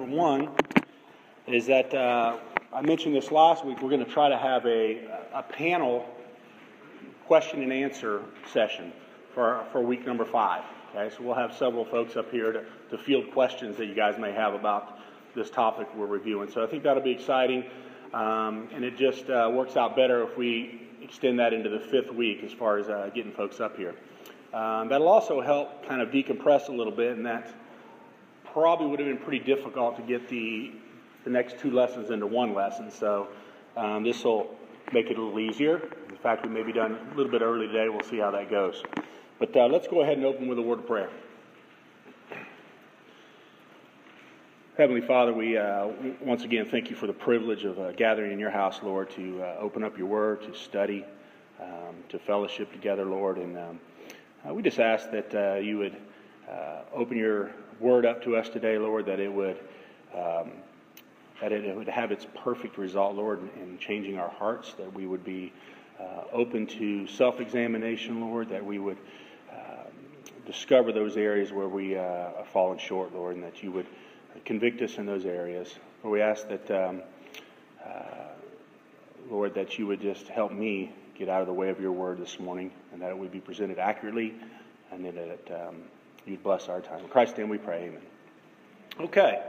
number one is that uh, I mentioned this last week. We're going to try to have a, a panel question and answer session for, for week number five. Okay, so we'll have several folks up here to, to field questions that you guys may have about this topic we're reviewing. So I think that'll be exciting, um, and it just uh, works out better if we extend that into the fifth week as far as uh, getting folks up here. Um, that'll also help kind of decompress a little bit, and that probably would have been pretty difficult to get the the next two lessons into one lesson. So um, this will make it a little easier. In fact, we may be done a little bit early today. We'll see how that goes. But uh, let's go ahead and open with a word of prayer. Heavenly Father, we uh, once again thank you for the privilege of uh, gathering in your house, Lord, to uh, open up your word, to study, um, to fellowship together, Lord. And um, uh, we just ask that uh, you would uh, open your word up to us today, Lord, that it would. Um, that it would have its perfect result, Lord, in, in changing our hearts, that we would be open to self examination, Lord, that we would discover those areas where we uh, are falling short, Lord, and that you would convict us in those areas. Lord, we ask that, um, uh, Lord, that you would just help me get out of the way of your word this morning, and that it would be presented accurately, and that um, you'd bless our time. In Christ's name we pray, amen. Okay.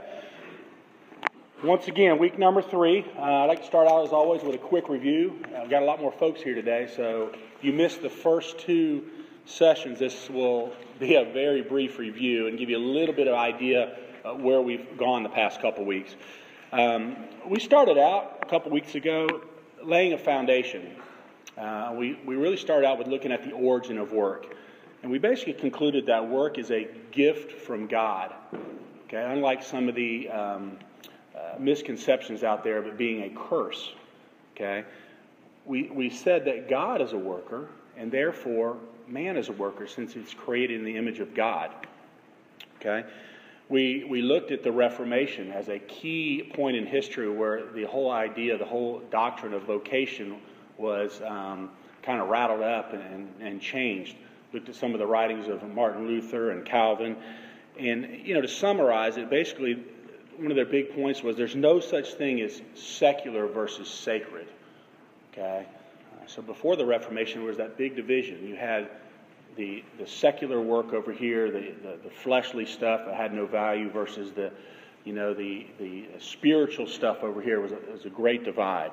Once again, week number three. Uh, I'd like to start out, as always, with a quick review. I've got a lot more folks here today, so if you missed the first two sessions, this will be a very brief review and give you a little bit of idea where we've gone the past couple weeks. Um, we started out a couple weeks ago laying a foundation. Uh, we, we really started out with looking at the origin of work. And we basically concluded that work is a gift from God. Okay, unlike some of the um, uh, misconceptions out there of it being a curse. Okay, we, we said that God is a worker, and therefore man is a worker since it's created in the image of God. Okay? We, we looked at the Reformation as a key point in history where the whole idea, the whole doctrine of vocation was um, kind of rattled up and, and changed. Looked at some of the writings of Martin Luther and Calvin. And, you know, to summarize it, basically, one of their big points was there's no such thing as secular versus sacred. Okay? So before the Reformation, there was that big division. You had the, the secular work over here, the, the, the, fleshly stuff that had no value versus the, you know, the, the spiritual stuff over here was a, was a great divide.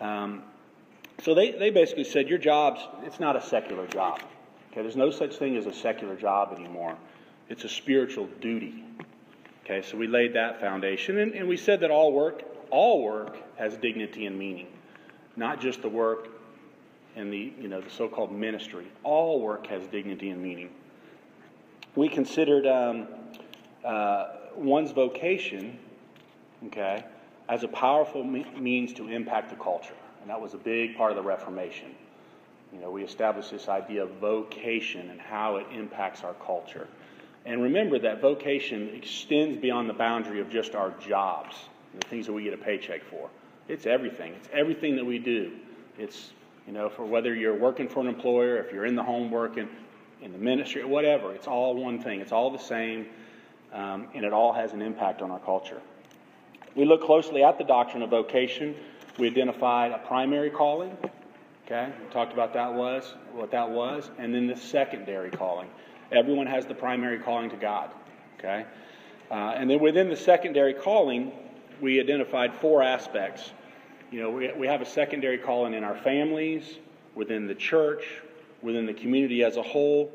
Um, so they, they basically said, your job's, it's not a secular job. Okay, there's no such thing as a secular job anymore. It's a spiritual duty. Okay, so we laid that foundation. And, and we said that all work, all work has dignity and meaning. Not just the work and the, you know, the so called ministry. All work has dignity and meaning. We considered um, uh, one's vocation, okay, as a powerful me- means to impact the culture. And that was a big part of the Reformation. You know, we established this idea of vocation and how it impacts our culture. And remember that vocation extends beyond the boundary of just our jobs, the things that we get a paycheck for. It's everything. It's everything that we do. It's you know, for whether you're working for an employer, if you're in the home working, in the ministry, whatever, it's all one thing. It's all the same, um, and it all has an impact on our culture. We look closely at the doctrine of vocation. We identified a primary calling. Okay, we talked about that was what that was, and then the secondary calling. Everyone has the primary calling to God. Okay, uh, and then within the secondary calling, we identified four aspects you know, we, we have a secondary calling in our families, within the church, within the community as a whole,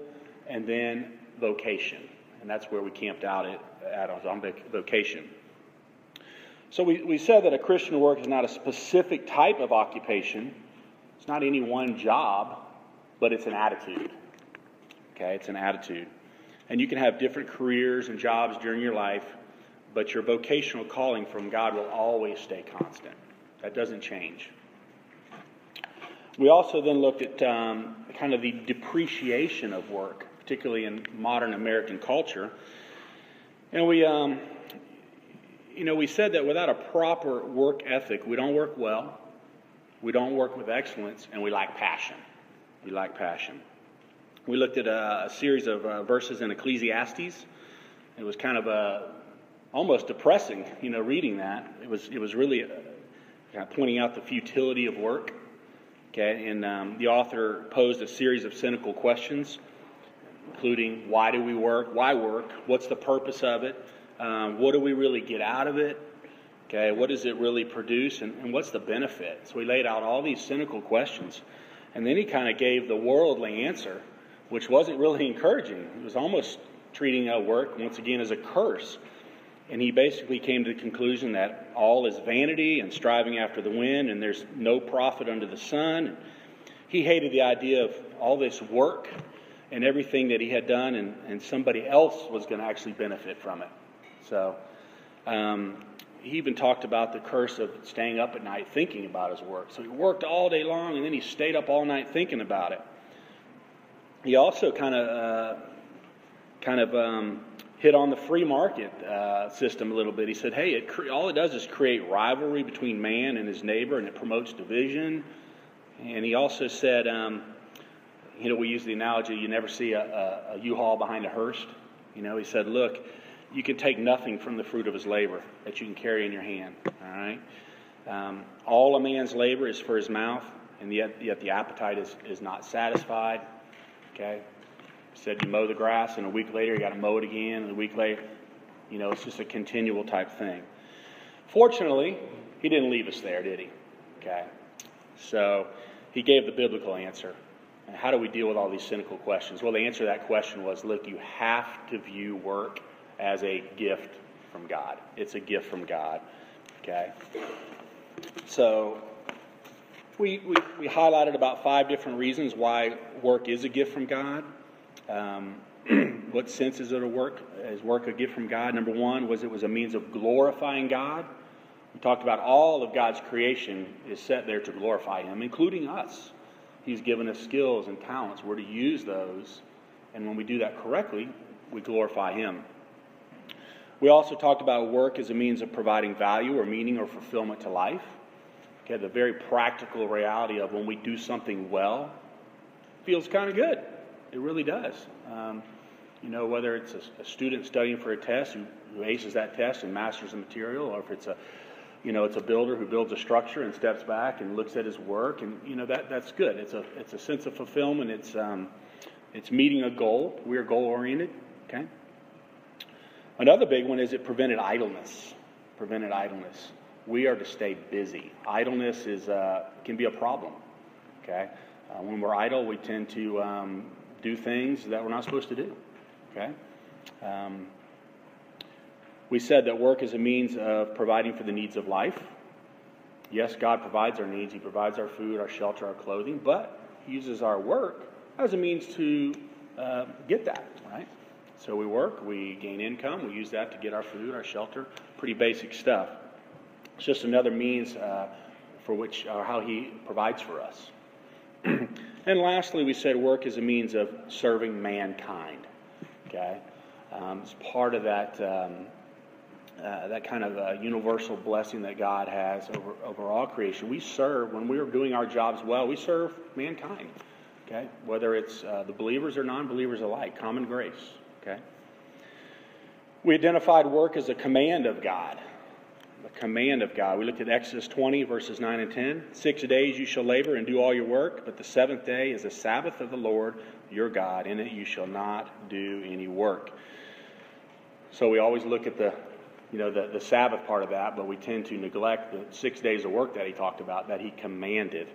and then vocation. And that's where we camped out at, at on vocation. So we, we said that a Christian work is not a specific type of occupation. It's not any one job, but it's an attitude. Okay, it's an attitude. And you can have different careers and jobs during your life, but your vocational calling from God will always stay constant. That doesn't change. We also then looked at um, kind of the depreciation of work, particularly in modern American culture. And we, um, you know, we said that without a proper work ethic, we don't work well, we don't work with excellence, and we lack passion. We lack passion. We looked at a, a series of uh, verses in Ecclesiastes. It was kind of a almost depressing, you know, reading that. It was, it was really uh, kind of pointing out the futility of work. Okay, and um, the author posed a series of cynical questions, including why do we work? Why work? What's the purpose of it? Um, what do we really get out of it? Okay, what does it really produce? And, and what's the benefit? So he laid out all these cynical questions. And then he kind of gave the worldly answer, which wasn't really encouraging. It was almost treating our work, once again, as a curse. And he basically came to the conclusion that all is vanity and striving after the wind, and there's no profit under the sun. He hated the idea of all this work and everything that he had done, and, and somebody else was going to actually benefit from it. So um, he even talked about the curse of staying up at night thinking about his work. So he worked all day long, and then he stayed up all night thinking about it. He also kind of uh, kind of um, hit on the free market uh, system a little bit. He said, hey, it cre- all it does is create rivalry between man and his neighbor, and it promotes division. And he also said, um, you know, we use the analogy you never see a a, a U-Haul behind a hearse. You know, he said, look, you can take nothing from the fruit of his labor that you can carry in your hand. All right? Um, all a man's labor is for his mouth, and yet, yet the appetite is, is not satisfied. Okay? said you mow the grass, and a week later you got to mow it again, and a week later, you know, it's just a continual type thing. Fortunately, he didn't leave us there, did he? Okay. So he gave the biblical answer. And how do we deal with all these cynical questions? Well, the answer to that question was look, you have to view work as a gift from God. It's a gift from God. Okay? So we, we, we highlighted about five different reasons why work is a gift from God. Um, what sense is it a work? Is work a gift from God? Number one was it was a means of glorifying God. We talked about all of God's creation is set there to glorify Him, including us. He's given us skills and talents. We're to use those, and when we do that correctly, we glorify Him. We also talked about work as a means of providing value or meaning or fulfillment to life. Okay, the very practical reality of when we do something well feels kind of good. It really does. Um, you know, whether it's a, a, student studying for a test who, who aces that test and masters the material, or if it's a, you know, it's a builder who builds a structure and steps back and looks at his work, and you know that that's good. It's a it's a sense of fulfillment. It's um, it's meeting a goal. We are goal oriented. Okay. Another big one is it prevented idleness. Prevented idleness. We are to stay busy. Idleness is uh, can be a problem. Okay. Uh, when we're idle, we tend to um, do things that we're not supposed to do. Okay? Um, we said that work is a means of providing for the needs of life. Yes, God provides our needs. He provides our food, our shelter, our clothing, but He uses our work as a means to uh, get that, right? So we work, we gain income, we use that to get our food, our shelter, pretty basic stuff. It's just another means uh, for which, or how He provides for us. and lastly, we said work is a means of serving mankind. Okay, um, it's part of that um, uh, that kind of uh, universal blessing that God has over over all creation. We serve when we are doing our jobs well. We serve mankind. Okay, whether it's uh, the believers or non-believers alike, common grace. Okay. We identified work as a command of God the command of God. We looked at Exodus 20, verses 9 and 10. Six days you shall labor and do all your work, but the seventh day is the Sabbath of the Lord your God. In it you shall not do any work. So we always look at the you know the, the Sabbath part of that, but we tend to neglect the six days of work that he talked about, that he commanded.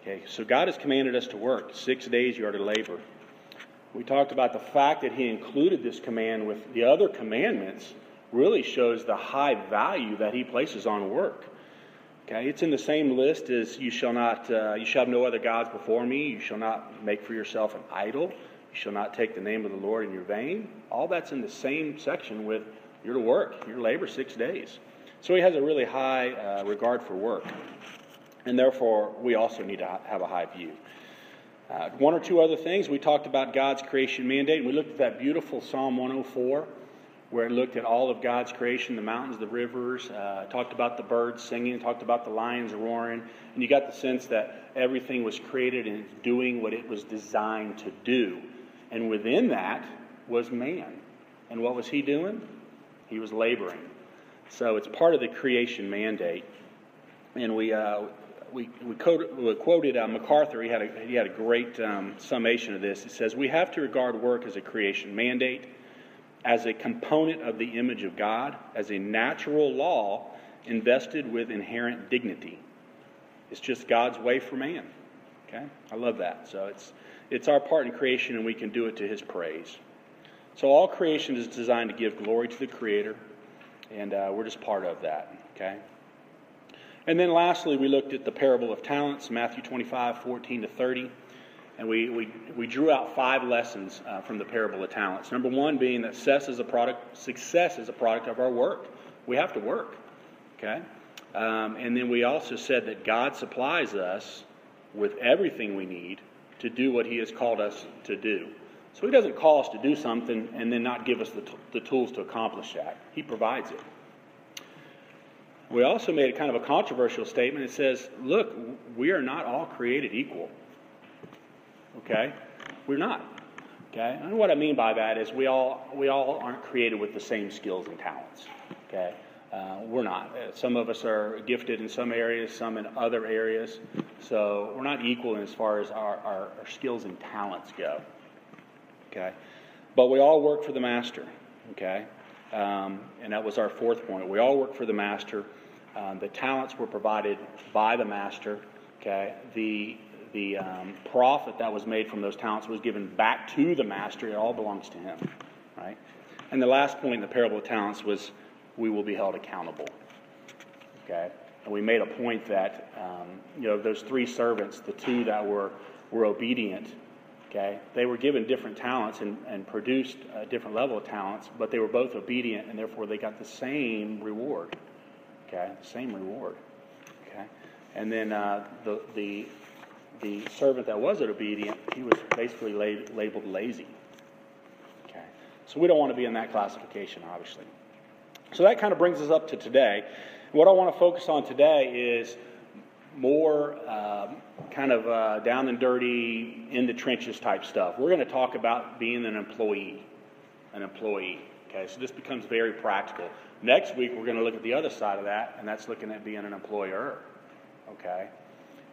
Okay, so God has commanded us to work. Six days you are to labor. We talked about the fact that he included this command with the other commandments really shows the high value that he places on work. Okay, it's in the same list as you shall not, uh, you shall have no other gods before me. You shall not make for yourself an idol. You shall not take the name of the Lord in your vain. All that's in the same section with you're to work, your labor six days. So he has a really high uh, regard for work, and therefore we also need to have a high view. Uh, one or two other things we talked about God's creation mandate, and we looked at that beautiful Psalm 104 where it looked at all of God's creation the mountains, the rivers, uh, talked about the birds singing, talked about the lions roaring, and you got the sense that everything was created and doing what it was designed to do. And within that was man. And what was he doing? He was laboring. So it's part of the creation mandate. And we, uh, we, we, quoted, we quoted uh, MacArthur. He had a, he had a great um, summation of this. He says, We have to regard work as a creation mandate, as a component of the image of God, as a natural law invested with inherent dignity. It's just God's way for man. Okay? I love that. So it's, it's our part in creation, and we can do it to his praise. So all creation is designed to give glory to the Creator, and uh, we're just part of that. Okay? And then lastly, we looked at the parable of talents, Matthew 25, 14 to 30. And we, we, we drew out five lessons uh, from the parable of talents. Number one being that success is a product, success is a product of our work. We have to work. Okay? Um, and then we also said that God supplies us with everything we need to do what He has called us to do. So He doesn't call us to do something and then not give us the, t- the tools to accomplish that. He provides it. We also made a kind of a controversial statement. It says, look, we are not all created equal. Okay? We're not. Okay? And what I mean by that is we all, we all aren't created with the same skills and talents. Okay? Uh, we're not. Uh, some of us are gifted in some areas, some in other areas. So we're not equal in as far as our, our, our skills and talents go. Okay? But we all work for the master. Okay? Um, and that was our fourth point. We all work for the master. Um, the talents were provided by the master. Okay? The, the um, profit that was made from those talents was given back to the master. It all belongs to him. Right? And the last point in the parable of talents was we will be held accountable. Okay? And we made a point that, um, you know, those three servants, the two that were, were obedient, okay, they were given different talents and, and produced a different level of talents, but they were both obedient, and therefore they got the same reward. Okay? Same reward. Okay? And then uh, the, the, the servant that wasn't obedient, he was basically labeled lazy. Okay? So we don't want to be in that classification, obviously. So that kind of brings us up to today. What I want to focus on today is more uh, kind of uh, down and dirty, in the trenches type stuff. We're going to talk about being an employee. An employee. Okay, so this becomes very practical. Next week, we're going to look at the other side of that, and that's looking at being an employer. Okay?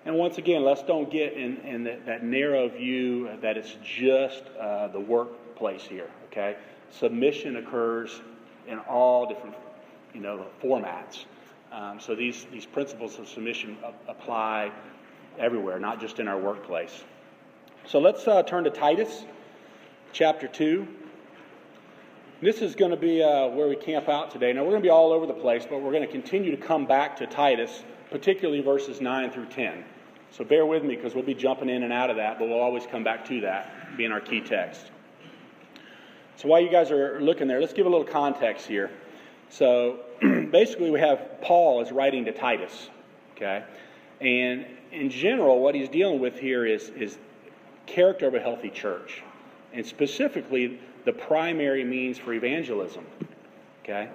And once again, let's don't get in, in the, that narrow view that it's just uh, the workplace here. Okay? Submission occurs in all different, you know, formats. Um, so these, these principles of submission apply everywhere, not just in our workplace. So let's uh, turn to Titus chapter 2. This is going to be uh, where we camp out today. Now, we're going to be all over the place, but we're going to continue to come back to Titus, particularly verses 9 through 10. So bear with me because we'll be jumping in and out of that, but we'll always come back to that, being our key text. So while you guys are looking there, let's give a little context here. So basically, we have Paul is writing to Titus, okay? And in general, what he's dealing with here is, is character of a healthy church, and specifically the primary means for evangelism, okay?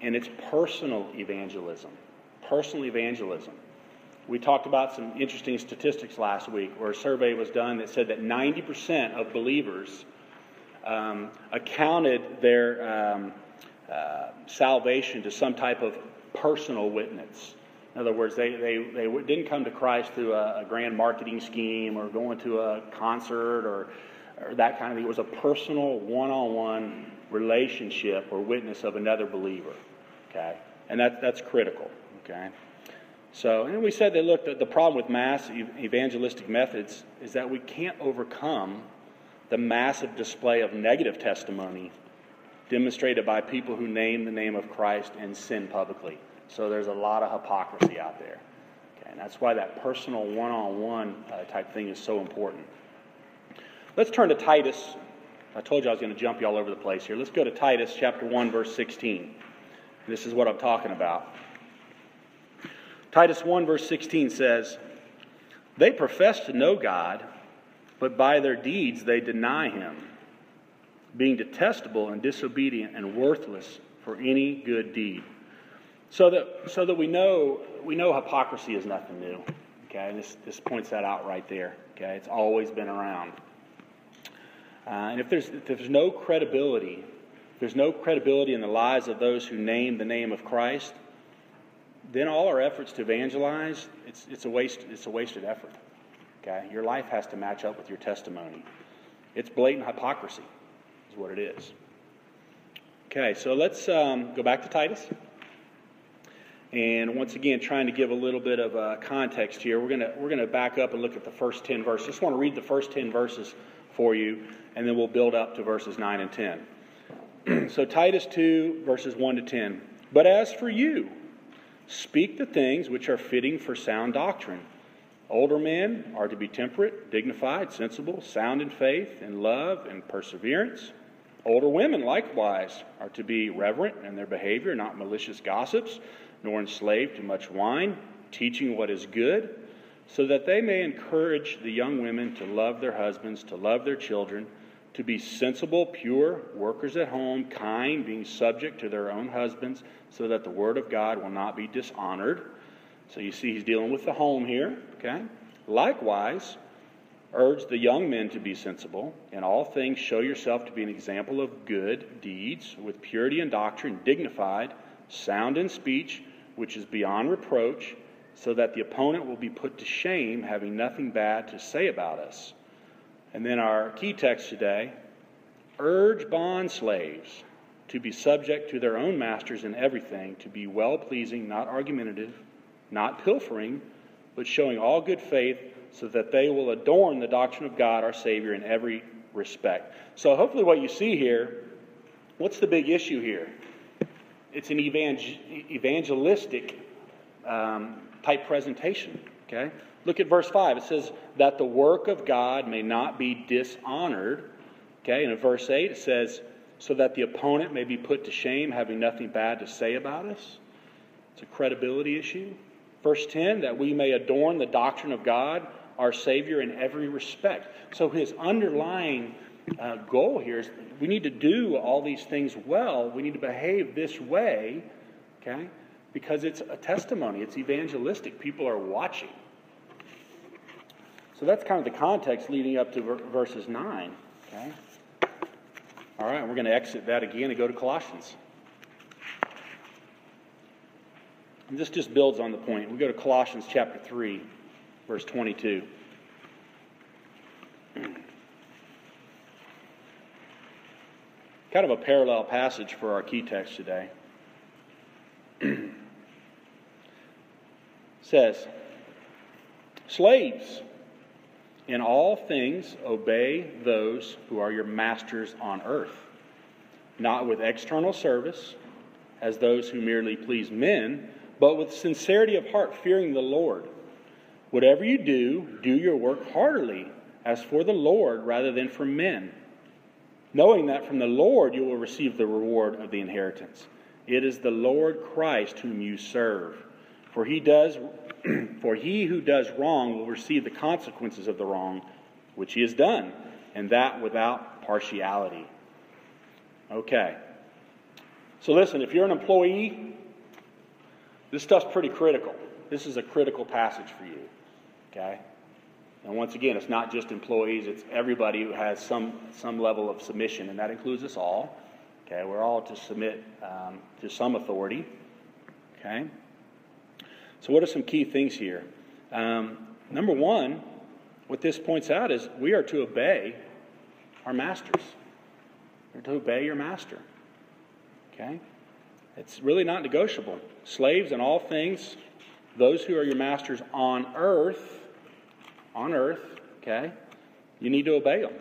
And it's personal evangelism. Personal evangelism. We talked about some interesting statistics last week where a survey was done that said that 90% of believers um, accounted their um, uh, salvation to some type of personal witness. In other words, they, they, they didn't come to Christ through a, a grand marketing scheme or going to a concert or, or that kind of thing. It was a personal, one on one relationship or witness of another believer. Okay? And that, that's critical. Okay? So, and we said that, look, the, the problem with mass evangelistic methods is that we can't overcome the massive display of negative testimony demonstrated by people who name the name of Christ and sin publicly. So there's a lot of hypocrisy out there. Okay, and that's why that personal one on one type thing is so important. Let's turn to Titus. I told you I was going to jump you all over the place here. Let's go to Titus chapter 1, verse 16. This is what I'm talking about. Titus 1, verse 16 says, They profess to know God but by their deeds they deny him, being detestable and disobedient and worthless for any good deed. So that, so that we know we know hypocrisy is nothing new. Okay, this, this points that out right there. Okay, it's always been around. Uh, and if there's, if there's no credibility there's no credibility in the lives of those who name the name of Christ, then all our efforts to evangelize, it's, it's, a, waste, it's a wasted effort. Okay? Your life has to match up with your testimony. It's blatant hypocrisy, is what it is. Okay, so let's um, go back to Titus. And once again, trying to give a little bit of uh, context here, we're going we're gonna back up and look at the first 10 verses. Just want to read the first 10 verses for you, and then we'll build up to verses 9 and 10. so, Titus 2, verses 1 to 10. But as for you, speak the things which are fitting for sound doctrine. Older men are to be temperate, dignified, sensible, sound in faith, in love, and perseverance. Older women, likewise, are to be reverent in their behavior, not malicious gossips nor enslaved to much wine, teaching what is good, so that they may encourage the young women to love their husbands, to love their children, to be sensible, pure, workers at home, kind, being subject to their own husbands, so that the word of God will not be dishonored. So you see, he's dealing with the home here, okay? Likewise, urge the young men to be sensible. In all things, show yourself to be an example of good deeds, with purity and doctrine, dignified, sound in speech which is beyond reproach, so that the opponent will be put to shame, having nothing bad to say about us. And then our key text today urge bond slaves to be subject to their own masters in everything, to be well pleasing, not argumentative, not pilfering, but showing all good faith, so that they will adorn the doctrine of God our Savior in every respect. So, hopefully, what you see here what's the big issue here? it's an evangel- evangelistic um, type presentation. Okay? Look at verse 5. It says, that the work of God may not be dishonored. Okay? And in verse 8, it says, so that the opponent may be put to shame, having nothing bad to say about us. It's a credibility issue. Verse 10, that we may adorn the doctrine of God, our Savior, in every respect. So his underlying uh, goal here is we need to do all these things well. We need to behave this way, okay? Because it's a testimony, it's evangelistic. People are watching. So that's kind of the context leading up to verses 9, okay? All right, we're going to exit that again and go to Colossians. And this just builds on the point. We go to Colossians chapter 3, verse 22. kind of a parallel passage for our key text today. says, Slaves, in all things obey those who are your masters on earth, not with external service, as those who merely please men, but with sincerity of heart, fearing the Lord. Whatever you do, do your work heartily, as for the Lord rather than for men knowing that from the Lord you will receive the reward of the inheritance. It is the Lord Christ whom you serve. For he does for he who does wrong will receive the consequences of the wrong which he has done, and that without partiality. Okay. So listen, if you're an employee, this stuff's pretty critical. This is a critical passage for you. Okay? And once again, it's not just employees, it's everybody who has some, some level of submission, and that includes us all. Okay, we're all to submit um, to some authority. Okay? So, what are some key things here? Um, number one, what this points out is we are to obey our masters. We're to obey your master. Okay? It's really not negotiable. Slaves in all things, those who are your masters on earth, on earth, okay, you need to obey them.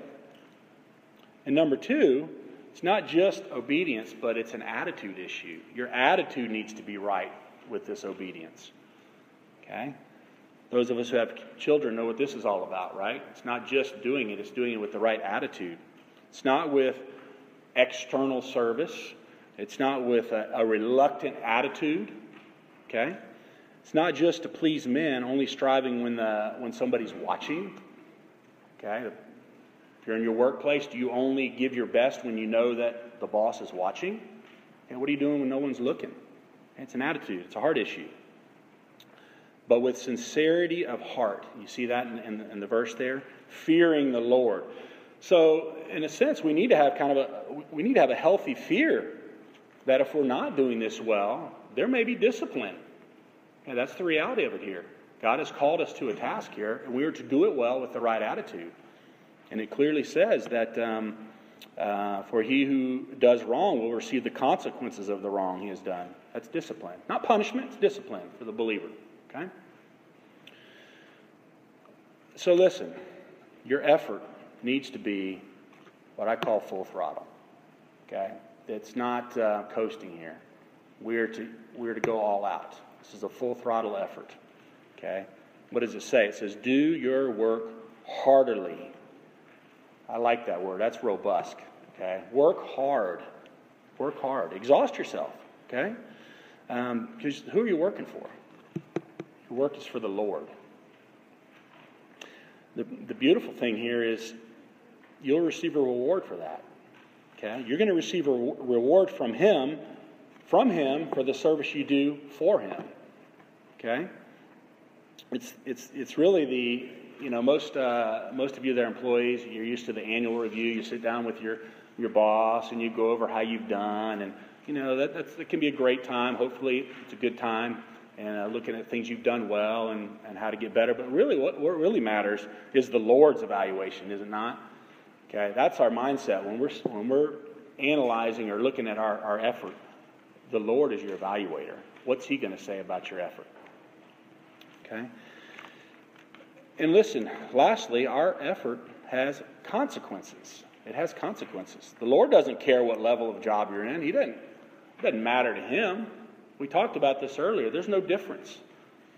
And number two, it's not just obedience, but it's an attitude issue. Your attitude needs to be right with this obedience. Okay? Those of us who have children know what this is all about, right? It's not just doing it, it's doing it with the right attitude. It's not with external service, it's not with a, a reluctant attitude. Okay? It's not just to please men, only striving when, the, when somebody's watching. Okay? If you're in your workplace, do you only give your best when you know that the boss is watching? And what are you doing when no one's looking? It's an attitude, it's a heart issue. But with sincerity of heart, you see that in, in, in the verse there? Fearing the Lord. So, in a sense, we need to have kind of a we need to have a healthy fear that if we're not doing this well, there may be discipline. And that's the reality of it here. God has called us to a task here, and we are to do it well with the right attitude. And it clearly says that um, uh, for he who does wrong will receive the consequences of the wrong he has done. That's discipline. Not punishment, it's discipline for the believer. Okay? So listen, your effort needs to be what I call full throttle. Okay? It's not uh, coasting here. We're to, we're to go all out. This is a full throttle effort. Okay? What does it say? It says, Do your work heartily. I like that word. That's robust. Okay? Work hard. Work hard. Exhaust yourself. Okay? Because um, who are you working for? Your work is for the Lord. The, the beautiful thing here is you'll receive a reward for that. Okay? You're going to receive a reward from Him, from Him for the service you do for Him. Okay? It's, it's, it's really the, you know, most, uh, most of you that are employees, you're used to the annual review. You sit down with your, your boss and you go over how you've done. And, you know, that, that's, that can be a great time. Hopefully, it's a good time. And uh, looking at things you've done well and, and how to get better. But really, what, what really matters is the Lord's evaluation, is it not? Okay, that's our mindset. When we're, when we're analyzing or looking at our, our effort, the Lord is your evaluator. What's He going to say about your effort? Okay? And listen, lastly, our effort has consequences. It has consequences. The Lord doesn't care what level of job you're in. He doesn't. It doesn't matter to Him. We talked about this earlier. There's no difference.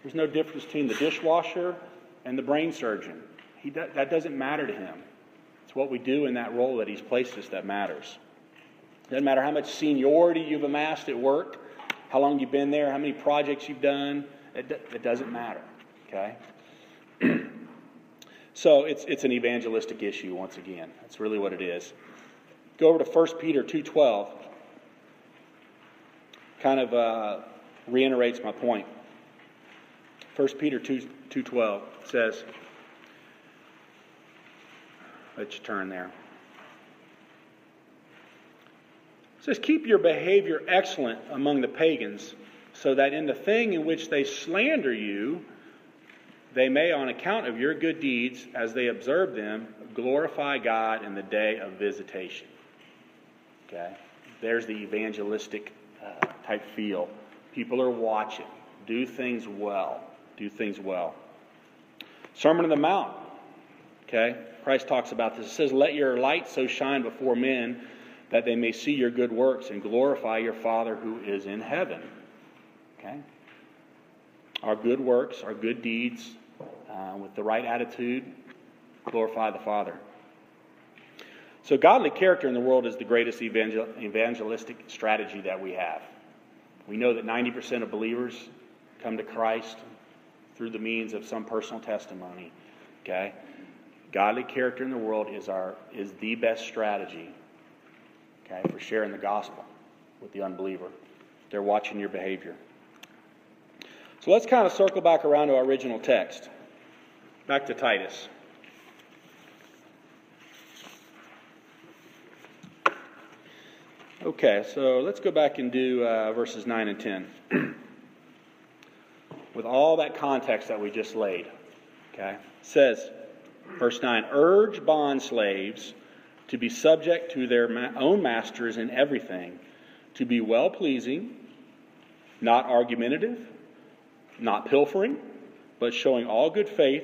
There's no difference between the dishwasher and the brain surgeon. He, that doesn't matter to Him. It's what we do in that role that He's placed us that matters. It doesn't matter how much seniority you've amassed at work, how long you've been there, how many projects you've done. It, it doesn't matter. Okay? so it's, it's an evangelistic issue once again. That's really what it is. Go over to 1 Peter 2.12. Kind of uh, reiterates my point. 1 Peter 2, 2.12 says, let you turn there. It says, Keep your behavior excellent among the pagans, so that in the thing in which they slander you, they may, on account of your good deeds, as they observe them, glorify God in the day of visitation. Okay? There's the evangelistic uh, type feel. People are watching. Do things well. Do things well. Sermon on the Mount. Okay? Christ talks about this. It says, Let your light so shine before men that they may see your good works and glorify your Father who is in heaven. Okay? Our good works, our good deeds, uh, with the right attitude, glorify the Father. So, godly character in the world is the greatest evangel- evangelistic strategy that we have. We know that 90% of believers come to Christ through the means of some personal testimony. Okay? Godly character in the world is, our, is the best strategy okay, for sharing the gospel with the unbeliever. They're watching your behavior. So let's kind of circle back around to our original text. Back to Titus. Okay, so let's go back and do uh, verses 9 and 10. With all that context that we just laid, okay, it says, Verse 9 Urge bond slaves to be subject to their ma- own masters in everything, to be well pleasing, not argumentative, not pilfering, but showing all good faith,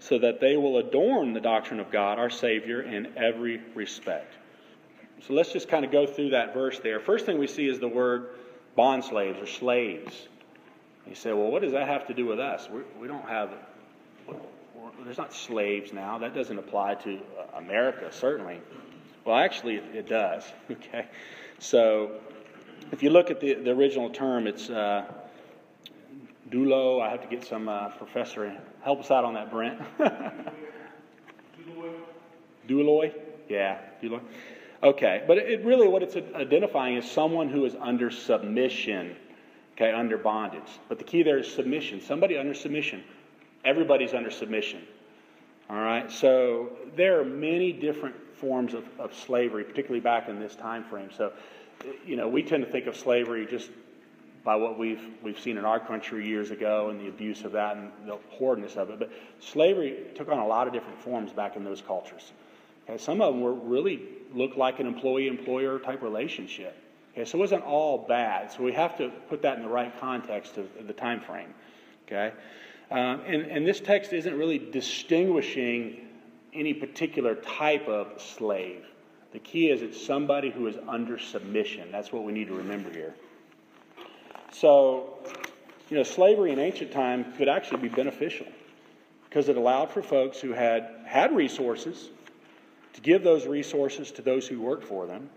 so that they will adorn the doctrine of God, our Savior, in every respect. So let's just kind of go through that verse there. First thing we see is the word bond slaves or slaves. You say, well, what does that have to do with us? We're, we do not have there's not slaves now. That doesn't apply to America, certainly. Well, actually, it, it does. Okay, so if you look at the, the original term, it's uh, doulo. I have to get some uh, professor help us out on that, Brent. Douloi? Yeah, douloi. Okay, but it really what it's identifying is someone who is under submission, okay, under bondage. But the key there is submission. Somebody under submission. Everybody's under submission. All right, so there are many different forms of, of slavery, particularly back in this time frame. So, you know, we tend to think of slavery just by what we've, we've seen in our country years ago and the abuse of that and the horridness of it. But slavery took on a lot of different forms back in those cultures. Okay, some of them were really looked like an employee-employer type relationship. Okay, so it wasn't all bad. So we have to put that in the right context of, of the time frame. Okay, um, and, and this text isn't really distinguishing any particular type of slave. The key is it's somebody who is under submission. That's what we need to remember here. So, you know, slavery in ancient times could actually be beneficial because it allowed for folks who had had resources to give those resources to those who worked for them,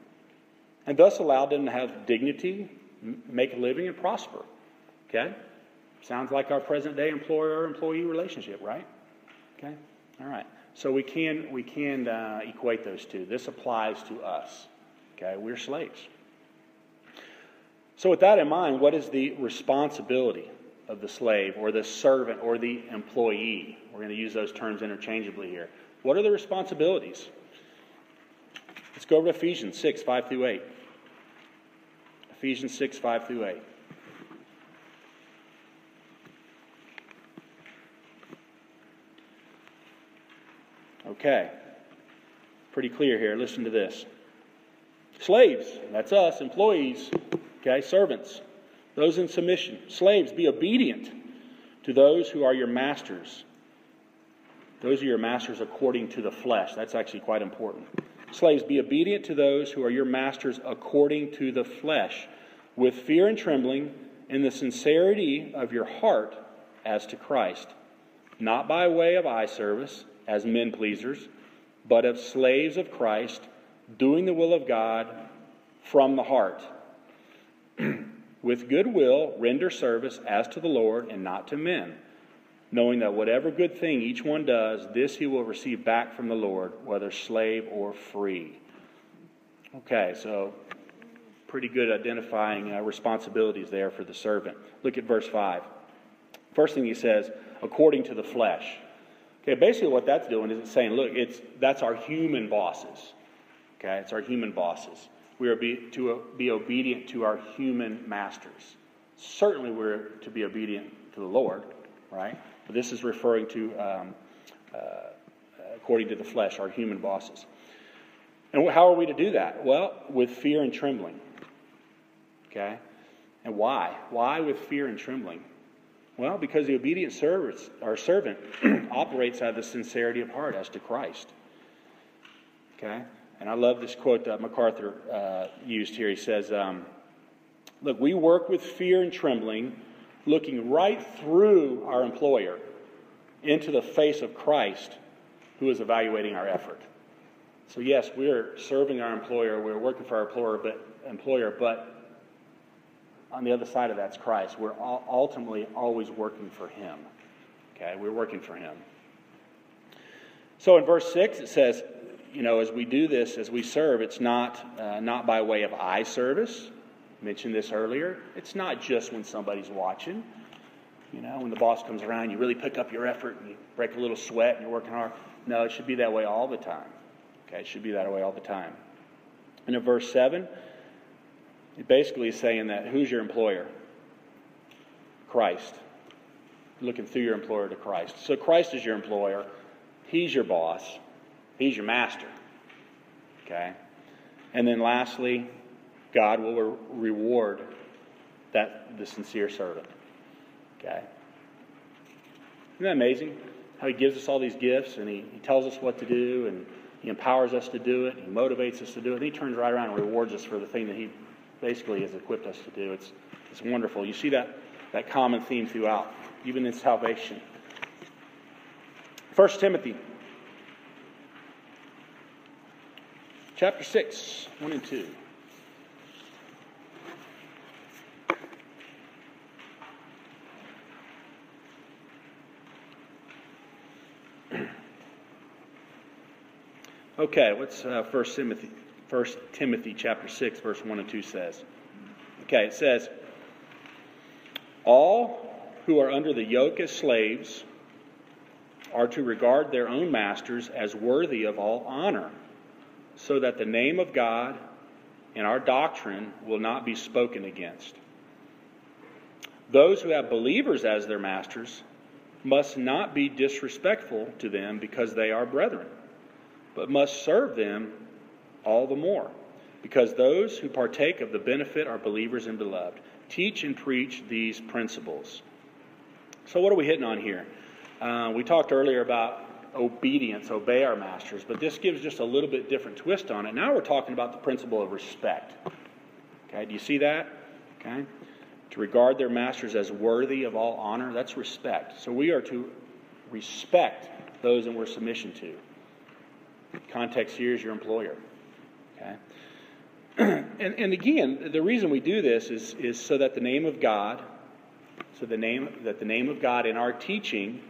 and thus allowed them to have dignity, make a living, and prosper. Okay? Sounds like our present day employer employee relationship, right? Okay? All right. So we can, we can uh, equate those two. This applies to us. Okay? We're slaves. So, with that in mind, what is the responsibility of the slave or the servant or the employee? We're going to use those terms interchangeably here. What are the responsibilities? Let's go over to Ephesians 6, 5 through 8. Ephesians 6, 5 through 8. Okay. Pretty clear here. Listen to this. Slaves, that's us, employees, Okay, servants, those in submission. Slaves, be obedient to those who are your masters. Those are your masters according to the flesh. That's actually quite important. Slaves, be obedient to those who are your masters according to the flesh, with fear and trembling, in the sincerity of your heart as to Christ, not by way of eye service as men pleasers, but of slaves of Christ, doing the will of God from the heart with good will render service as to the Lord and not to men, knowing that whatever good thing each one does, this he will receive back from the Lord, whether slave or free. Okay, so pretty good identifying uh, responsibilities there for the servant. Look at verse 5. First thing he says, according to the flesh. Okay, basically what that's doing is it's saying, look, it's that's our human bosses. Okay, it's our human bosses we are be, to be obedient to our human masters. Certainly, we're to be obedient to the Lord, right? But this is referring to, um, uh, according to the flesh, our human bosses. And how are we to do that? Well, with fear and trembling. Okay? And why? Why with fear and trembling? Well, because the obedient servant, our servant operates out of the sincerity of heart as to Christ. Okay? And I love this quote that MacArthur uh, used here. He says, um, Look, we work with fear and trembling, looking right through our employer into the face of Christ, who is evaluating our effort. So, yes, we're serving our employer, we're working for our employer, but, employer, but on the other side of that's Christ. We're ultimately always working for Him. Okay, we're working for Him. So in verse 6, it says, you know, as we do this, as we serve, it's not, uh, not by way of eye service. I mentioned this earlier. It's not just when somebody's watching. You know, when the boss comes around, you really pick up your effort and you break a little sweat and you're working hard. No, it should be that way all the time. Okay, it should be that way all the time. And in verse 7, it basically is saying that who's your employer? Christ. Looking through your employer to Christ. So Christ is your employer, He's your boss. He's your master. Okay? And then lastly, God will re- reward that the sincere servant. Okay? Isn't that amazing? How he gives us all these gifts and he, he tells us what to do and he empowers us to do it, he motivates us to do it, and he turns right around and rewards us for the thing that he basically has equipped us to do. It's, it's wonderful. You see that, that common theme throughout, even in salvation. 1 Timothy chapter 6, 1 and 2. Okay, what's uh, 1 Timothy, 1 Timothy chapter 6, verse 1 and 2 says? Okay, it says, All who are under the yoke as slaves are to regard their own masters as worthy of all honor so that the name of God and our doctrine will not be spoken against. Those who have believers as their masters must not be disrespectful to them because they are brethren, but must serve them all the more, because those who partake of the benefit are believers and beloved. Teach and preach these principles. So, what are we hitting on here? Uh, we talked earlier about obedience, obey our masters, but this gives just a little bit different twist on it. Now we're talking about the principle of respect. Okay, do you see that? Okay. To regard their masters as worthy of all honor, that's respect. So we are to respect those that we're submission to. Context here is your employer. Okay? and, and again, the reason we do this is, is so that the name of God, so the name that the name of God in our teaching,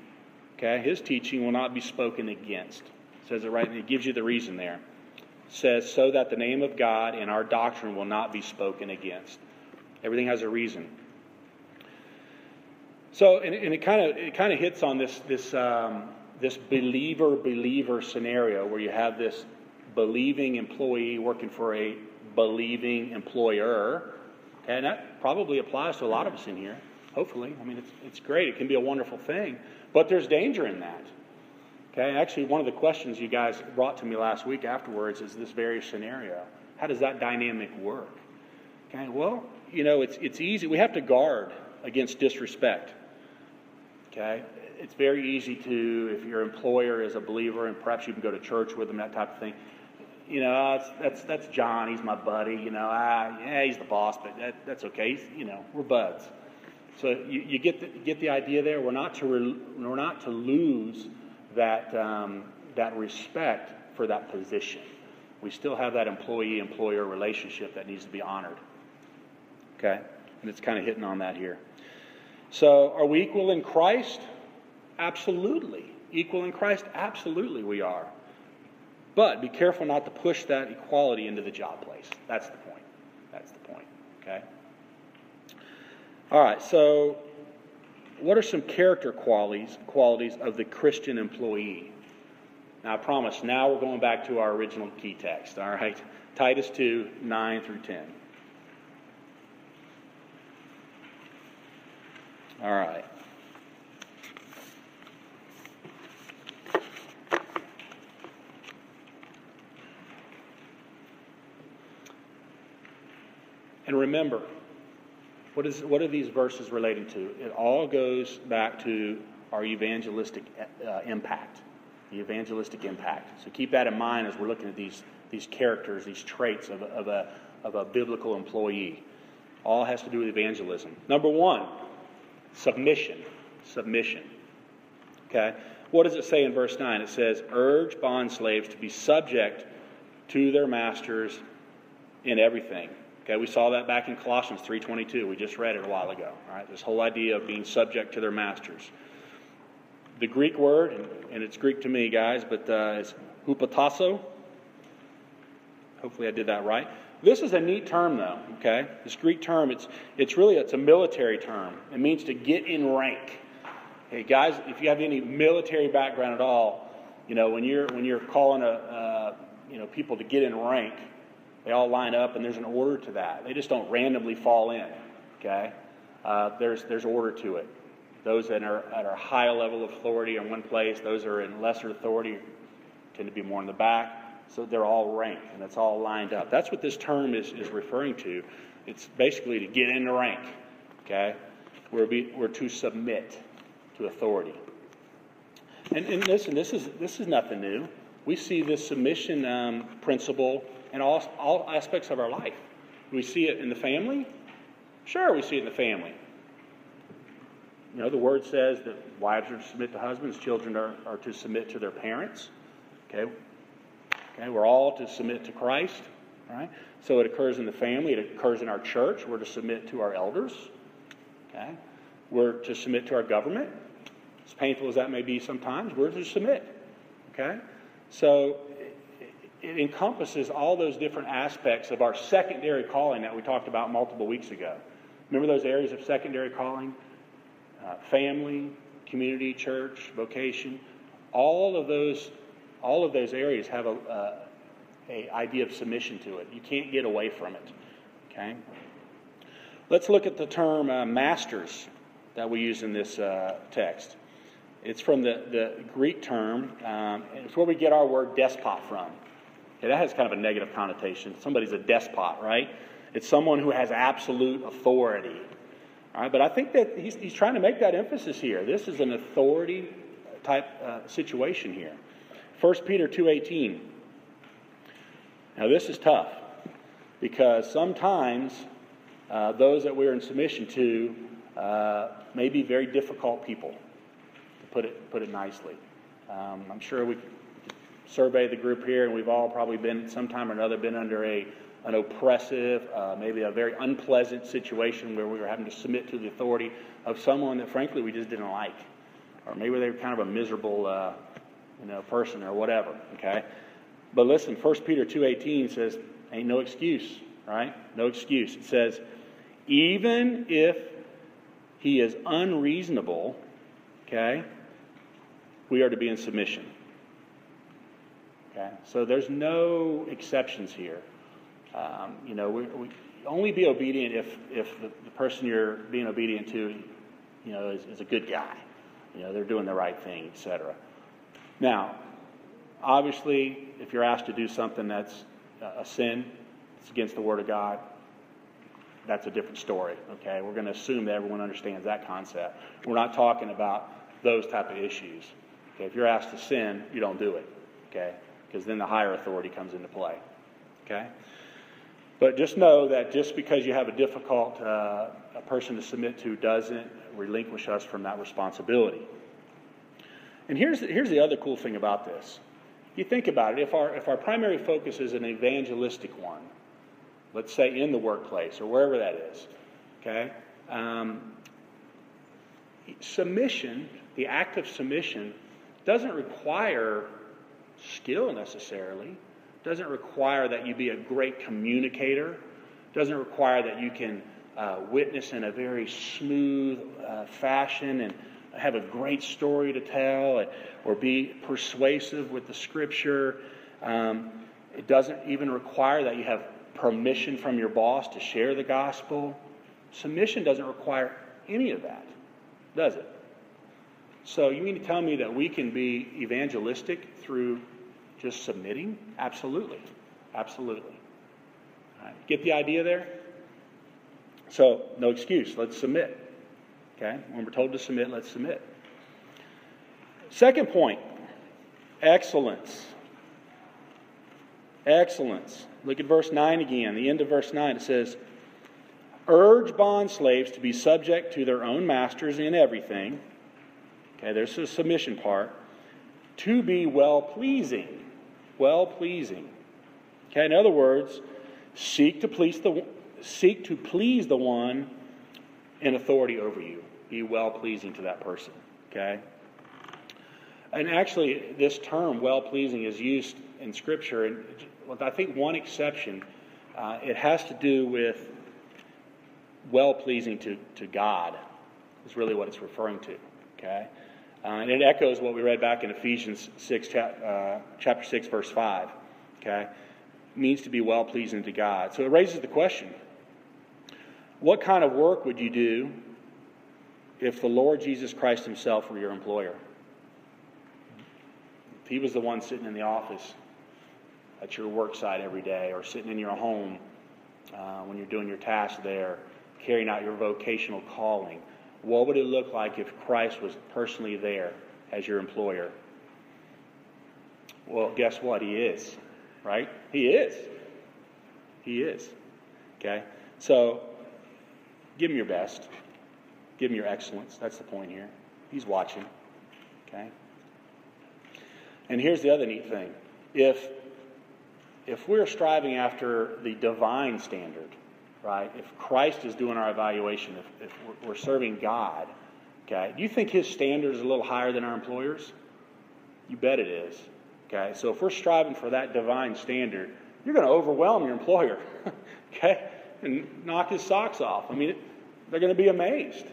okay, his teaching will not be spoken against. It says it right, and it gives you the reason there. It says, so that the name of God and our doctrine will not be spoken against. Everything has a reason. So, and, and it kind of it kind of hits on this this um, this believer believer scenario where you have this believing employee working for a believing employer. And that probably applies to a lot of us in here, hopefully. I mean, it's, it's great. It can be a wonderful thing. But there's danger in that. Okay, actually, one of the questions you guys brought to me last week afterwards is this very scenario. How does that dynamic work? Okay, well, you know, it's, it's easy. We have to guard against disrespect. Okay, it's very easy to, if your employer is a believer and perhaps you can go to church with them, that type of thing, you know, that's, that's, that's John. He's my buddy. You know, ah, yeah, he's the boss, but that, that's okay. He's, you know, we're buds. So you, you get, the, get the idea there. We're not to, re, we're not to lose that, um, that respect for that position. We still have that employee employer relationship that needs to be honored. Okay? And it's kind of hitting on that here. So, are we equal in Christ? Absolutely. Equal in Christ? Absolutely, we are. But be careful not to push that equality into the job place. That's the point. That's the point. Okay? All right, so what are some character qualities, qualities of the Christian employee? Now, I promise, now we're going back to our original key text, all right? Titus 2 9 through 10. All right. And remember, what, is, what are these verses relating to? It all goes back to our evangelistic uh, impact, the evangelistic impact. So keep that in mind as we're looking at these, these characters, these traits of, of, a, of a biblical employee. All has to do with evangelism. Number one, submission. Submission. Okay? What does it say in verse 9? It says, Urge bond slaves to be subject to their masters in everything. Okay, we saw that back in Colossians 3:22. We just read it a while ago. Right, this whole idea of being subject to their masters. The Greek word, and, it's Greek to me, guys, but uh, it's hupotasso. Hopefully, I did that right. This is a neat term, though. Okay, this Greek term, it's it's really it's a military term. It means to get in rank. Hey, guys, if you have any military background at all, you know when you're when you're calling a uh, you know people to get in rank they all line up, and there's an order to that. They just don't randomly fall in. Okay, uh, there's there's order to it. Those that are at a high level of authority are in one place, those that are in lesser authority tend to be more in the back. So they're all ranked, and it's all lined up. That's what this term is, is referring to. It's basically to get into rank. Okay, we're, be, we're to submit to authority. And, and listen, this is this is nothing new. We see this submission um, principle in all, all aspects of our life. we see it in the family? Sure, we see it in the family. You know, the word says that wives are to submit to husbands, children are, are to submit to their parents. Okay? Okay, we're all to submit to Christ. Right? So it occurs in the family, it occurs in our church. We're to submit to our elders. Okay? We're to submit to our government. As painful as that may be sometimes, we're to submit. Okay? So it encompasses all those different aspects of our secondary calling that we talked about multiple weeks ago. Remember those areas of secondary calling? Uh, family, community, church, vocation. All of those, all of those areas have a, uh, a idea of submission to it. You can't get away from it. Okay? Let's look at the term uh, masters that we use in this uh, text. It's from the, the Greek term, um, it's where we get our word despot from. Okay, that has kind of a negative connotation. Somebody's a despot, right? It's someone who has absolute authority. All right, but I think that he's, he's trying to make that emphasis here. This is an authority type uh, situation here. 1 Peter 2.18. Now this is tough because sometimes uh, those that we're in submission to uh, may be very difficult people, put it, put it nicely. Um, I'm sure we survey the group here, and we've all probably been, sometime or another, been under a, an oppressive, uh, maybe a very unpleasant situation where we were having to submit to the authority of someone that, frankly, we just didn't like. Or maybe they were kind of a miserable uh, you know, person or whatever, okay? But listen, 1 Peter 2.18 says, ain't no excuse, right? No excuse. It says, even if he is unreasonable, okay, we are to be in submission. Okay? So there's no exceptions here. Um, you know, we, we, only be obedient if, if the, the, person you're being obedient to, you know, is, is a good guy. You know, they're doing the right thing, etc. Now, obviously, if you're asked to do something that's a sin, it's against the Word of God, that's a different story. Okay, we're going to assume that everyone understands that concept. We're not talking about those type of issues. Okay, if you're asked to sin, you don't do it. Okay, because then the higher authority comes into play. Okay, but just know that just because you have a difficult uh, a person to submit to doesn't relinquish us from that responsibility. And here's the, here's the other cool thing about this. You think about it. If our if our primary focus is an evangelistic one, let's say in the workplace or wherever that is, okay? Um, submission, the act of submission, doesn't require skill necessarily, doesn't require that you be a great communicator, doesn't require that you can uh, witness in a very smooth uh, fashion and have a great story to tell or be persuasive with the scripture. Um, it doesn't even require that you have permission from your boss to share the gospel. Submission doesn't require any of that, does it? So you mean to tell me that we can be evangelistic through just submitting? Absolutely. Absolutely. Get the idea there? So, no excuse. Let's submit. Okay? When we're told to submit, let's submit. Second point excellence. Excellence. Look at verse 9 again. The end of verse 9 it says, Urge bond slaves to be subject to their own masters in everything. Okay, there's the submission part. To be well pleasing. Well pleasing. Okay, in other words, seek to please the seek to please the one in authority over you. Be well pleasing to that person. Okay? And actually, this term, well pleasing, is used in Scripture. And with, I think, one exception, uh, it has to do with well pleasing to, to God, is really what it's referring to. Okay? Uh, and it echoes what we read back in Ephesians 6, chap, uh, chapter 6, verse 5. Okay? It means to be well pleasing to God. So it raises the question what kind of work would you do if the Lord Jesus Christ Himself were your employer? If He was the one sitting in the office at your work site every day or sitting in your home uh, when you're doing your tasks there, carrying out your vocational calling, what would it look like if Christ was personally there as your employer? Well, guess what? He is, right? He is. He is. Okay? So, give him your best. Give him your excellence. That's the point here. He's watching. Okay? And here's the other neat thing if, if we're striving after the divine standard, right, if Christ is doing our evaluation, if, if we're serving God, okay, do you think his standard is a little higher than our employers? You bet it is. Okay, so if we're striving for that divine standard, you're going to overwhelm your employer, okay, and knock his socks off. I mean, they're going to be amazed.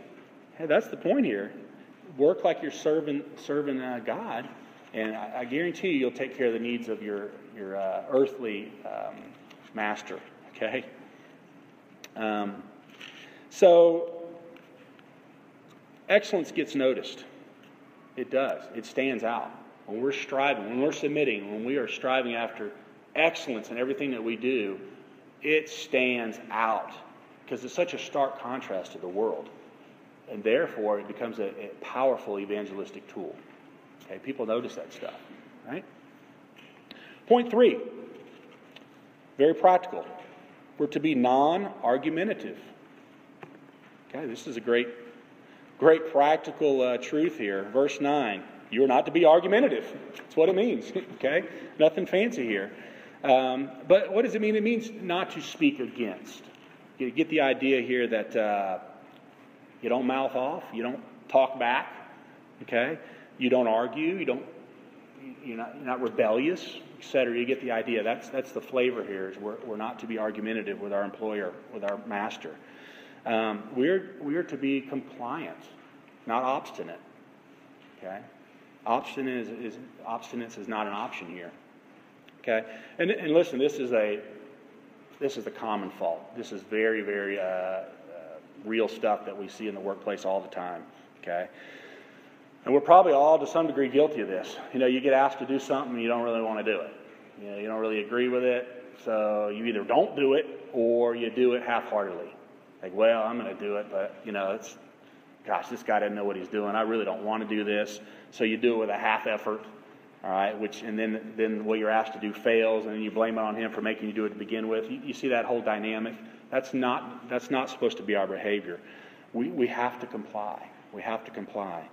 Hey, that's the point here. Work like you're serving serving uh, God, And I, I guarantee you, you'll take care of the needs of your, your uh, earthly um, master, okay? Um, so, excellence gets noticed. It does, it stands out. When we're striving, when we're submitting, when we are striving after excellence in everything that we do, it stands out because it's such a stark contrast to the world. And therefore, it becomes a, a powerful evangelistic tool. Okay, people notice that stuff, right? Point three, very practical. We're to be non-argumentative. Okay, this is a great, great practical uh, truth here. Verse nine: You are not to be argumentative. That's what it means. okay, nothing fancy here. Um, but what does it mean? It means not to speak against. You get the idea here that uh, you don't mouth off, you don't talk back, okay? You don't argue, you don't, you're not, you're not rebellious, etc. You get the idea. That's, that's the flavor here. Is we're, we're not to be argumentative with our employer, with our master. Um, we're, we're to be compliant, not obstinate. Okay? Obstinate is, is, obstinance is not an option here. Okay? And, and listen, this is a this is the common fault. This is very, very uh, uh, real stuff that we see in the workplace all the time. Okay? And we're probably all to some degree guilty of this. You know, you get asked to do something and you don't really want to do it. You know, you don't really agree with it, so you either don't do it or you do it half-heartedly. Like, well, I'm going to do it, but you know, it's gosh, this guy doesn't know what he's doing. I really don't want to do this, so you do it with a half effort all right, which and then then what you're asked to do fails, and then you blame it on him for making you do it to begin with. You, you see that whole dynamic. That's not that's not supposed to be our behavior. We we have to comply. We have to comply.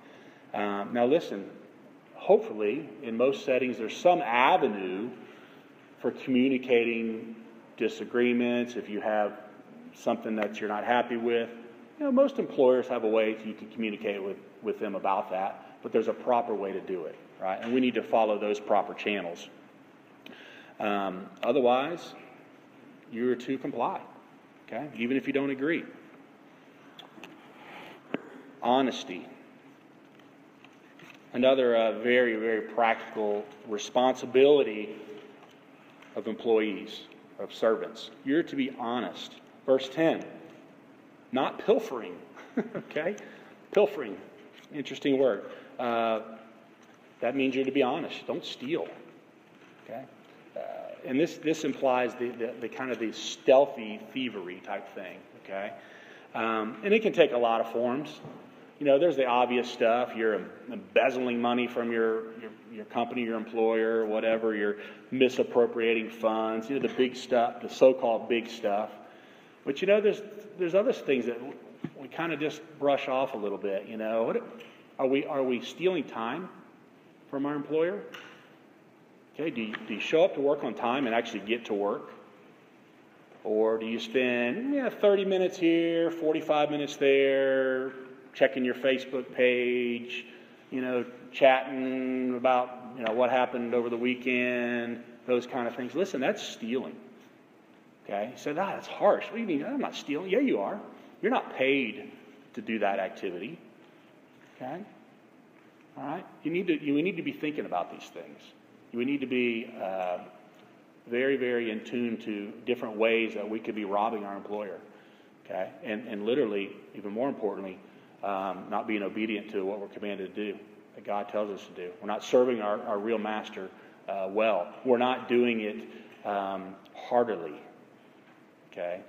Um, now listen. Hopefully, in most settings, there's some avenue for communicating disagreements. If you have something that you're not happy with, you know, most employers have a way you can communicate with, with them about that, but there's a proper way to do it right? And we need to follow those proper channels. Um, otherwise, you're to comply, okay? Even if you don't agree. Honesty. Another uh, very, very practical responsibility of employees, of servants. You're to be honest. Verse 10 not pilfering, okay? Pilfering, interesting word. Uh, that means you're to be honest. Don't steal. Okay? Uh, and this, this implies the, the, the, kind of the stealthy thievery type thing. Okay? Um, and it can take a lot of forms. You know, there's the obvious stuff. You're embezzling money from your, your, your company, your employer, whatever. You're misappropriating funds. You know, the big stuff, the so called big stuff. But you know, there's, there's other things that we kind of just brush off a little bit. You know, what, are we, are we stealing time? from our employer? Okay, do you, do you show up to work on time and actually get to work? Or do you spend yeah, 30 minutes here, 45 minutes there, checking your Facebook page, you know, chatting about you know, what happened over the weekend, those kind of things? Listen, that's stealing. Okay? Said, ah, that's harsh. What do you mean? I'm not stealing. Yeah, you are. You're not paid to do that activity. Okay? All right? You need to, you need to be thinking about these things. We need to be uh, very, very in tune to different ways that we could be robbing our employer. Okay? And, and literally, even more importantly, um, not being obedient to what we're commanded to do, that God tells us to do. We're not serving our, our real master uh, well. We're not doing it um, heartily. Okay?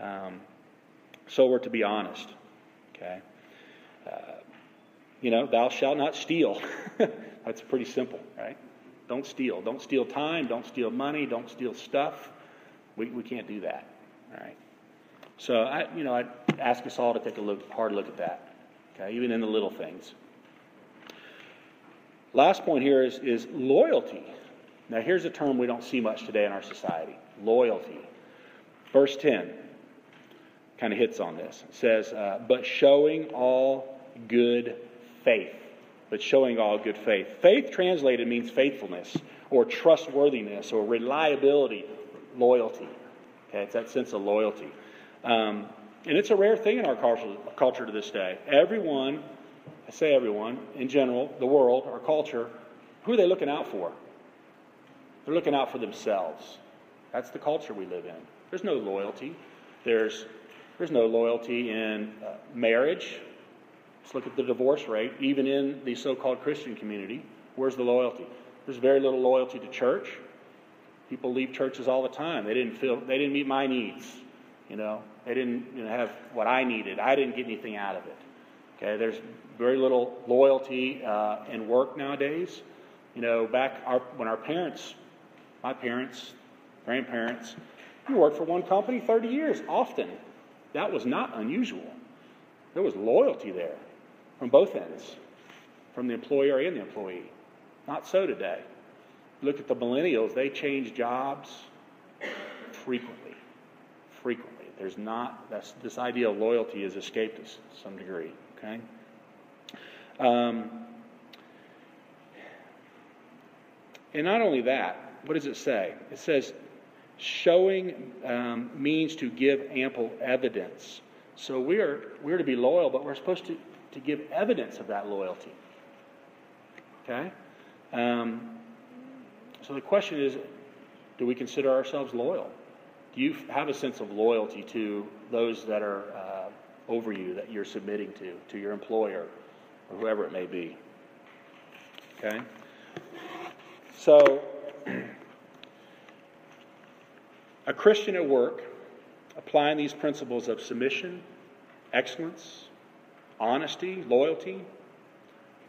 Um, so we're to be honest. Okay? Uh, you know, thou shalt not steal. That's pretty simple, right? Don't steal. Don't steal time. Don't steal money. Don't steal stuff. We, we can't do that, all right? So, I, you know, I'd ask us all to take a look, hard look at that, okay, even in the little things. Last point here is, is loyalty. Now, here's a term we don't see much today in our society loyalty. Verse 10 kind of hits on this. It says, uh, But showing all good faith, but showing all good faith. Faith translated means faithfulness or trustworthiness or reliability, loyalty. Okay, it's that sense of loyalty. Um, and it's a rare thing in our culture, to this day. Everyone, I say everyone, in general, the world, our culture, who are they looking out for? They're looking out for themselves. That's the culture we live in. There's no loyalty. There's, there's no loyalty in uh, marriage. Let's look at the divorce rate, even in the so called Christian community. Where's the loyalty? There's very little loyalty to church. People leave churches all the time. They didn't feel they didn't meet my needs. You know, they didn't you know, have what I needed. I didn't get anything out of it. Okay, there's very little loyalty uh, in work nowadays. You know, back our, when our parents, my parents, grandparents, you worked for one company 30 years, often. That was not unusual. There was loyalty there from both ends, from the employer and the employee. Not so today. Look at the millennials, they change jobs frequently. There's not, that's, this idea of loyalty has escaped us to some degree. Okay? Um, and not only that, what does it say? It says, showing um, means to give ample evidence. So we are, we're to be loyal, but we're supposed to, to give evidence of that loyalty. Okay? Um, so the question is do we consider ourselves loyal? You have a sense of loyalty to those that are uh, over you, that you're submitting to, to your employer, or whoever it may be? Okay? So, a Christian at work, applying these principles of submission, excellence, honesty, loyalty,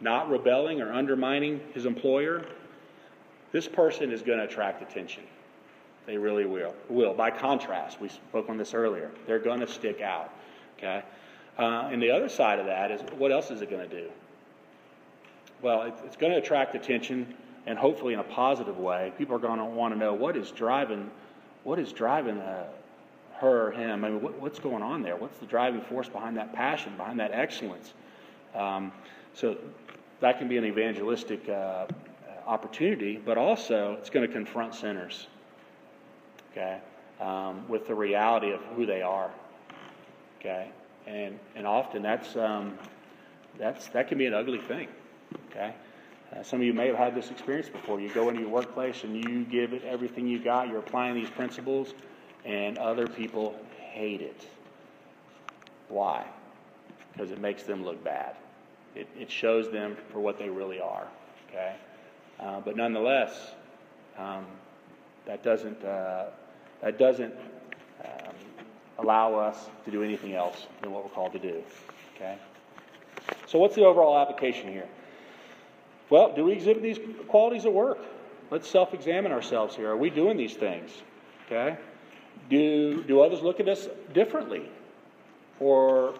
not rebelling or undermining his employer, this person is going to attract attention. They really will. Will. By contrast, we spoke on this earlier. They're going to stick out. Okay. Uh, and the other side of that is, what else is it going to do? Well, it's, going to attract attention, and hopefully in a positive way. People are going to want to know what is driving, what is driving uh, her or him. I mean, what, what's going on there? What's the driving force behind that passion, behind that excellence? Um, so that can be an evangelistic uh, opportunity, but also it's going to confront sinners, okay, um, with the reality of who they are, okay, and and often that's um, that's that can be an ugly thing, okay. Uh, some of you may have had this experience before. You go into your workplace and you give it everything you got. You're applying these principles, and other people hate it. Why? Because it makes them look bad. It, it shows them for what they really are. Okay. Uh, but nonetheless, um, that doesn't, uh, that doesn't um, allow us to do anything else than what we're called to do. Okay? So, what's the overall application here? Well, do we exhibit these qualities at work? Let's self examine ourselves here. Are we doing these things? Okay? Do, do others look at us differently? Or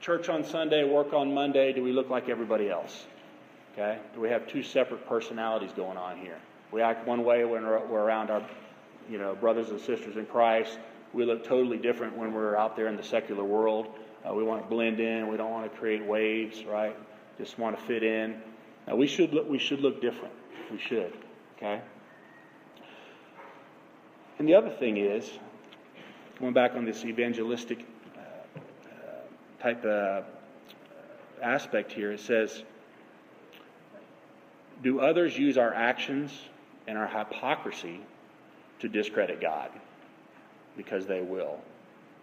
church on Sunday, work on Monday, do we look like everybody else? Okay? Do we have two separate personalities going on here? We act one way when we're, we're around our you know, brothers and sisters in Christ. We look totally different when we're out there in the secular world. Uh, we want to blend in. We don't want to create waves, right? Just want to fit in. Now, we should look, we should look different. We should. Okay? And the other thing is, going back on this evangelistic uh, uh, type of aspect here, it says, do others use our actions and our hypocrisy to discredit God? Because they will.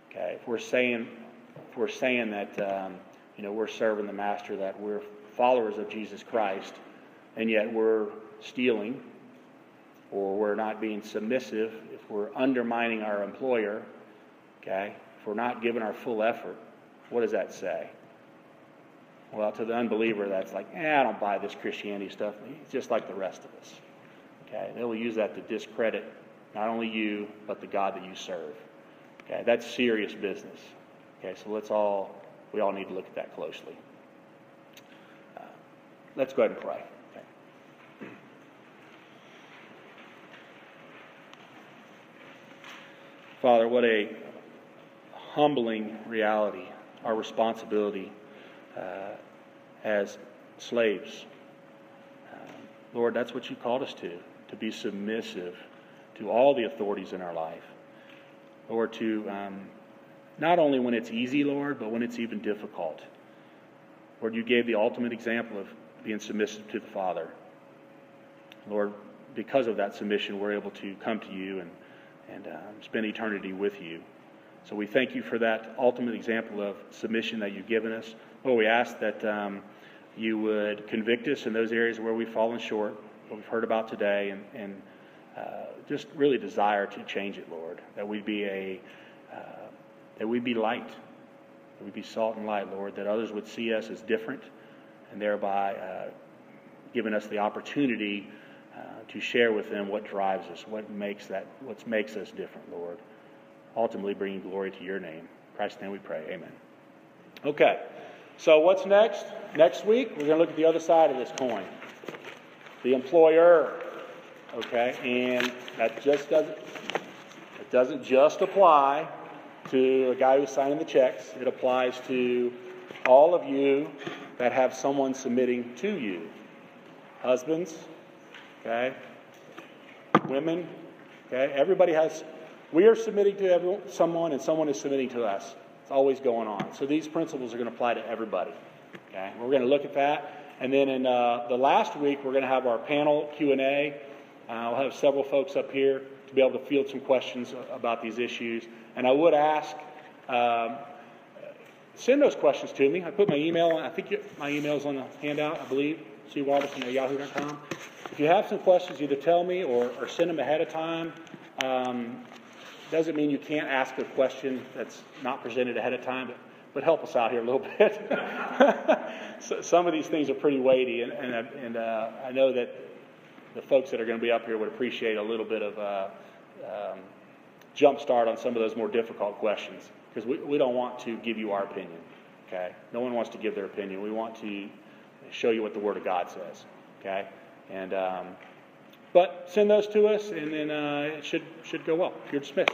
Okay, if we're saying if we're saying that um, you know we're serving the Master, that we're followers of Jesus Christ, and yet we're stealing, or we're not being submissive, if we're undermining our employer, okay, if we're not giving our full effort, what does that say? Well, to the unbeliever, that's like, eh, I don't buy this Christianity stuff. He's just like the rest of us. Okay, they will use that to discredit not only you, but the God that you serve. Okay, that's serious business. Okay, so let's all, we all need to look at that closely. Uh, let's go ahead and pray. Okay. Father, what a humbling reality, our responsibility uh, as slaves. Um, Lord, that's what you called us to, to be submissive to all the authorities in our life. Lord, to um, not only when it's easy, Lord, but when it's even difficult. Lord, you gave the ultimate example of being submissive to the Father. Lord, because of that submission, we're able to come to you and, and um, spend eternity with you. So we thank you for that ultimate example of submission that you've given us. Lord, we ask that um, you would convict us in those areas where we've fallen short, what we've heard about today, and, and just really desire to change it, Lord. That we be a uh, that we be light, that we be salt and light, Lord. That others would see us as different, and thereby uh, giving us the opportunity uh, to share with them what drives us, what makes that, what makes us different, Lord. Ultimately, bringing glory to Your name. In Christ's name, we pray. Amen. Okay. So what's next? Next week, we're going to look at the other side of this coin, the employer. Okay, and that just doesn't it doesn't just apply to a guy who's signing the checks. It applies to all of you that have someone submitting to you. Husbands, okay? Women, okay? Everybody has, we are submitting to everyone, someone, and someone is submitting to us. It's always going on. So these principles are going to apply to everybody, okay? We're going to look at that. And then in uh, the last week, we're going to have our panel Q&A. I'll have several folks up here to be able to field some questions about these issues. And I would ask, um, send those questions to me. I put my email, on, I think my email is on the handout, I believe, crobertson at yahoo.com. If you have some questions, either tell me or, or send them ahead of time. Um, doesn't mean you can't ask a question that's not presented ahead of time, but, but help us out here a little bit. so, some of these things are pretty weighty, and, and, and uh, I know that the folks that are going to be up here would appreciate a little bit of a um, jump start on some of those more difficult questions because we, we don't want to give you our opinion. Okay? No one wants to give their opinion. We want to show you what the Word of God says. Okay? And um, but send those to us, and then uh, it should should go well. You're dismissed.